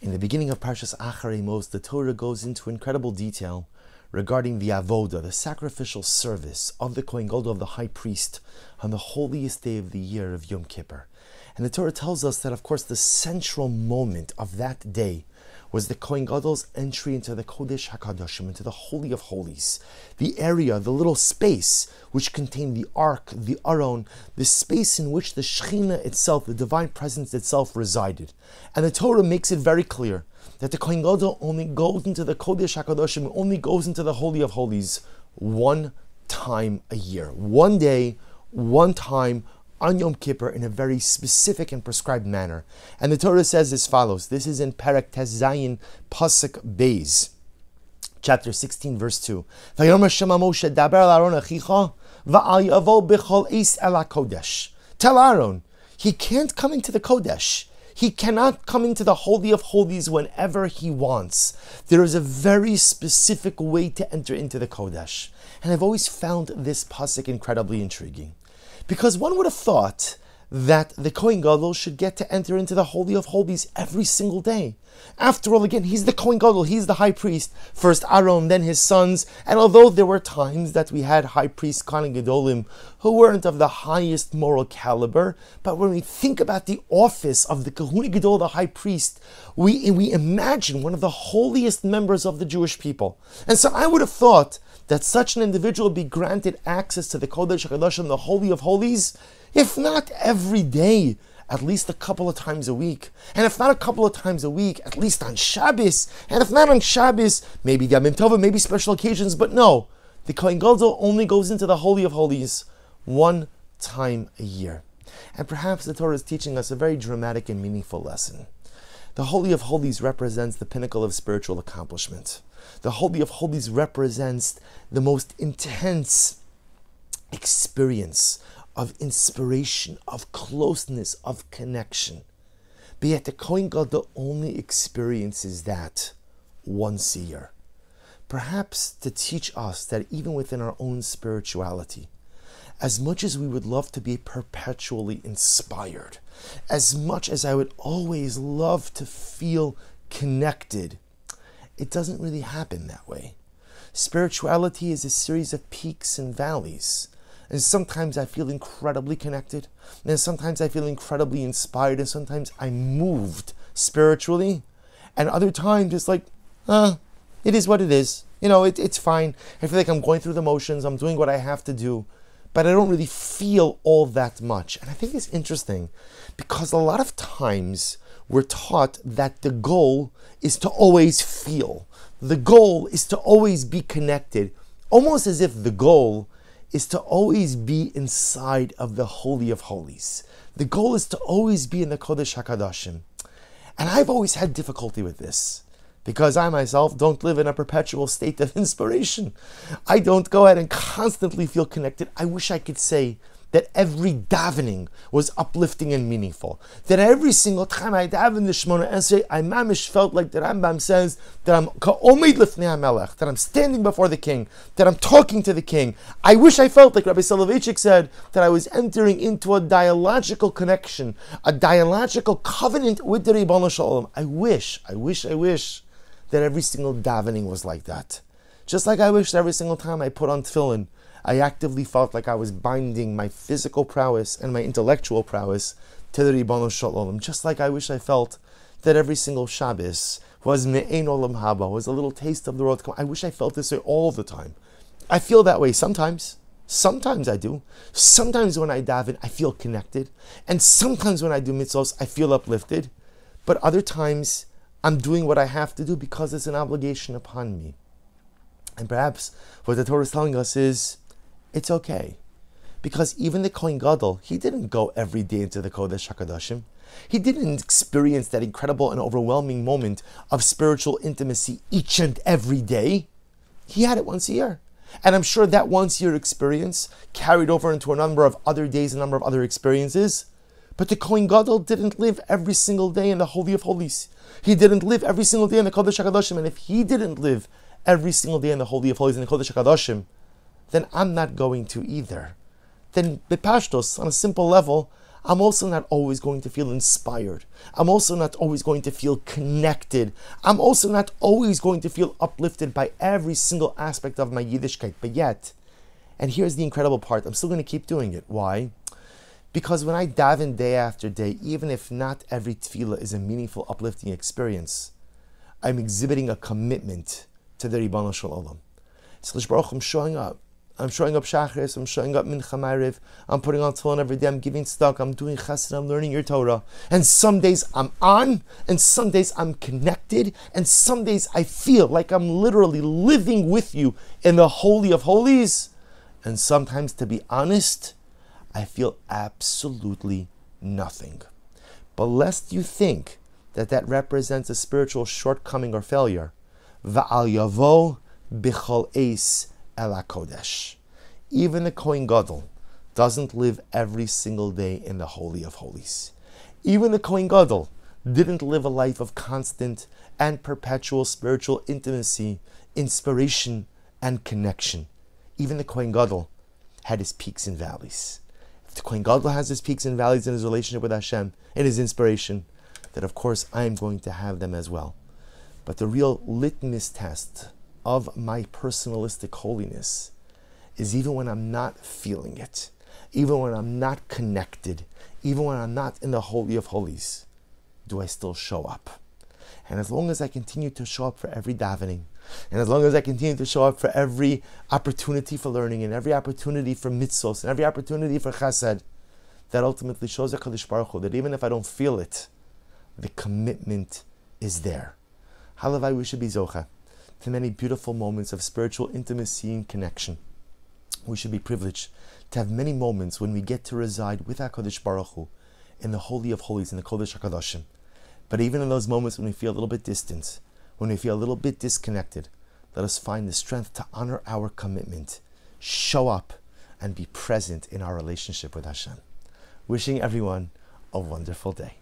In the beginning of Parshas Acharei Mos, the Torah goes into incredible detail regarding the avoda, the sacrificial service of the Kohen Gadol of the high priest on the holiest day of the year of Yom Kippur. And the Torah tells us that, of course, the central moment of that day was the Kohen Gadol's entry into the Kodesh Hakadoshim, into the Holy of Holies, the area, the little space which contained the Ark, the Aron, the space in which the Shekhinah itself, the Divine Presence itself, resided. And the Torah makes it very clear that the Kohen Gadol only goes into the Kodesh Hakadoshim, only goes into the Holy of Holies one time a year, one day, one time, on Yom Kippur in a very specific and prescribed manner. And the Torah says as follows this is in Perek Zayin Pasuk Beis. Chapter 16, verse 2. Tell Aaron, he can't come into the Kodesh. He cannot come into the Holy of Holies whenever he wants. There is a very specific way to enter into the Kodesh. And I've always found this pasuk incredibly intriguing. Because one would have thought that the Kohen Gadol should get to enter into the Holy of Holies every single day. After all, again, he's the Kohen Gadol, he's the high priest. First Aaron, then his sons. And although there were times that we had high priests, Kohen Gadolim, who weren't of the highest moral caliber, but when we think about the office of the Kohen Gadol, the high priest, we, we imagine one of the holiest members of the Jewish people. And so I would have thought that such an individual be granted access to the Kodesh HaKadoshim, the Holy of Holies, if not every day, at least a couple of times a week. And if not a couple of times a week, at least on Shabbos. And if not on Shabbos, maybe Yamim Tova, maybe special occasions. But no, the Kohen Gadol only goes into the Holy of Holies one time a year. And perhaps the Torah is teaching us a very dramatic and meaningful lesson. The Holy of Holies represents the pinnacle of spiritual accomplishment. The Holy of Holies represents the most intense experience of inspiration, of closeness, of connection. But yet the Kohen Gadol only experiences that once a year. Perhaps to teach us that even within our own spirituality, as much as we would love to be perpetually inspired, as much as I would always love to feel connected, it doesn't really happen that way. Spirituality is a series of peaks and valleys. And sometimes I feel incredibly connected. And sometimes I feel incredibly inspired. And sometimes I'm moved spiritually. And other times it's like, uh, it is what it is. You know, it, it's fine. I feel like I'm going through the motions. I'm doing what I have to do. But I don't really feel all that much. And I think it's interesting because a lot of times we're taught that the goal is to always feel. The goal is to always be connected, almost as if the goal is to always be inside of the Holy of Holies. The goal is to always be in the Kodesh HaKadoshim. And I've always had difficulty with this because I myself don't live in a perpetual state of inspiration. I don't go ahead and constantly feel connected. I wish I could say that every davening was uplifting and meaningful. That every single time I daven the Shemona Esrei, I mamish felt like the Rambam says that I'm ka'omid lifnei HaMelech, that I'm standing before the king, that I'm talking to the king. I wish I felt like Rabbi Soloveitchik said that I was entering into a dialogical connection, a dialogical covenant with the Ribbono Shel Olam. I wish, I wish, I wish that every single davening was like that. Just like I wish every single time I put on tefillin, I actively felt like I was binding my physical prowess and my intellectual prowess to the Ribbono Shel Olam, just like I wish I felt that every single Shabbos was Me'ein Olam Haba, was a little taste of the world. I wish I felt this way all the time. I feel that way sometimes. Sometimes I do. Sometimes when I daven, I feel connected. And sometimes when I do mitzvahs, I feel uplifted. But other times, I'm doing what I have to do because it's an obligation upon me. And perhaps what the Torah is telling us is it's okay. Because even the Kohen Gadol, he didn't go every day into the Kodesh HaKadoshim. He didn't experience that incredible and overwhelming moment of spiritual intimacy each and every day. He had it once a year. And I'm sure that once year experience carried over into a number of other days, a number of other experiences. But the Kohen Gadol didn't live every single day in the Holy of Holies. He didn't live every single day in the Kodesh HaKadoshim. And if he didn't live every single day in the Holy of Holies in the Kodesh HaKadoshim, then I'm not going to either. Then Bepashtos, on a simple level, I'm also not always going to feel inspired. I'm also not always going to feel connected. I'm also not always going to feel uplifted by every single aspect of my Yiddishkeit. But yet, and here's the incredible part, I'm still going to keep doing it. Why? Because when I daven day after day, even if not every tefillah is a meaningful, uplifting experience, I'm exhibiting a commitment to the Ribbono Shel Olam. Baruch I'm showing up. I'm showing up Shachris, I'm showing up Mincha Ma'ariv, I'm putting on Tefillin every day, I'm giving stock, I'm doing Chesed, I'm learning your Torah. And some days I'm on, and some days I'm connected, and some days I feel like I'm literally living with you in the Holy of Holies. And sometimes, to be honest, I feel absolutely nothing. But lest you think that that represents a spiritual shortcoming or failure, Va'al Yavo Bichol Eis Kodesh. Even the Kohen Gadol doesn't live every single day in the Holy of Holies. Even the Kohen Gadol didn't live a life of constant and perpetual spiritual intimacy, inspiration, and connection. Even the Kohen Gadol had his peaks and valleys. The Kohen Gadol has his peaks and valleys in his relationship with Hashem, in his inspiration, that of course I am going to have them as well. But the real litmus test of my personalistic holiness is even when I'm not feeling it, even when I'm not connected, even when I'm not in the Holy of Holies, do I still show up? And as long as I continue to show up for every davening, and as long as I continue to show up for every opportunity for learning, and every opportunity for mitzvos, and every opportunity for chesed, that ultimately shows HaKadosh Baruch Hu, that even if I don't feel it, the commitment is there. Halavai, we should be zocha to many beautiful moments of spiritual intimacy and connection. We should be privileged to have many moments when we get to reside with HaKadosh Baruch Hu in the Holy of Holies, in the Kodesh HaKadoshim. But even in those moments when we feel a little bit distant, when we feel a little bit disconnected, let us find the strength to honor our commitment, show up, and be present in our relationship with Hashem. Wishing everyone a wonderful day.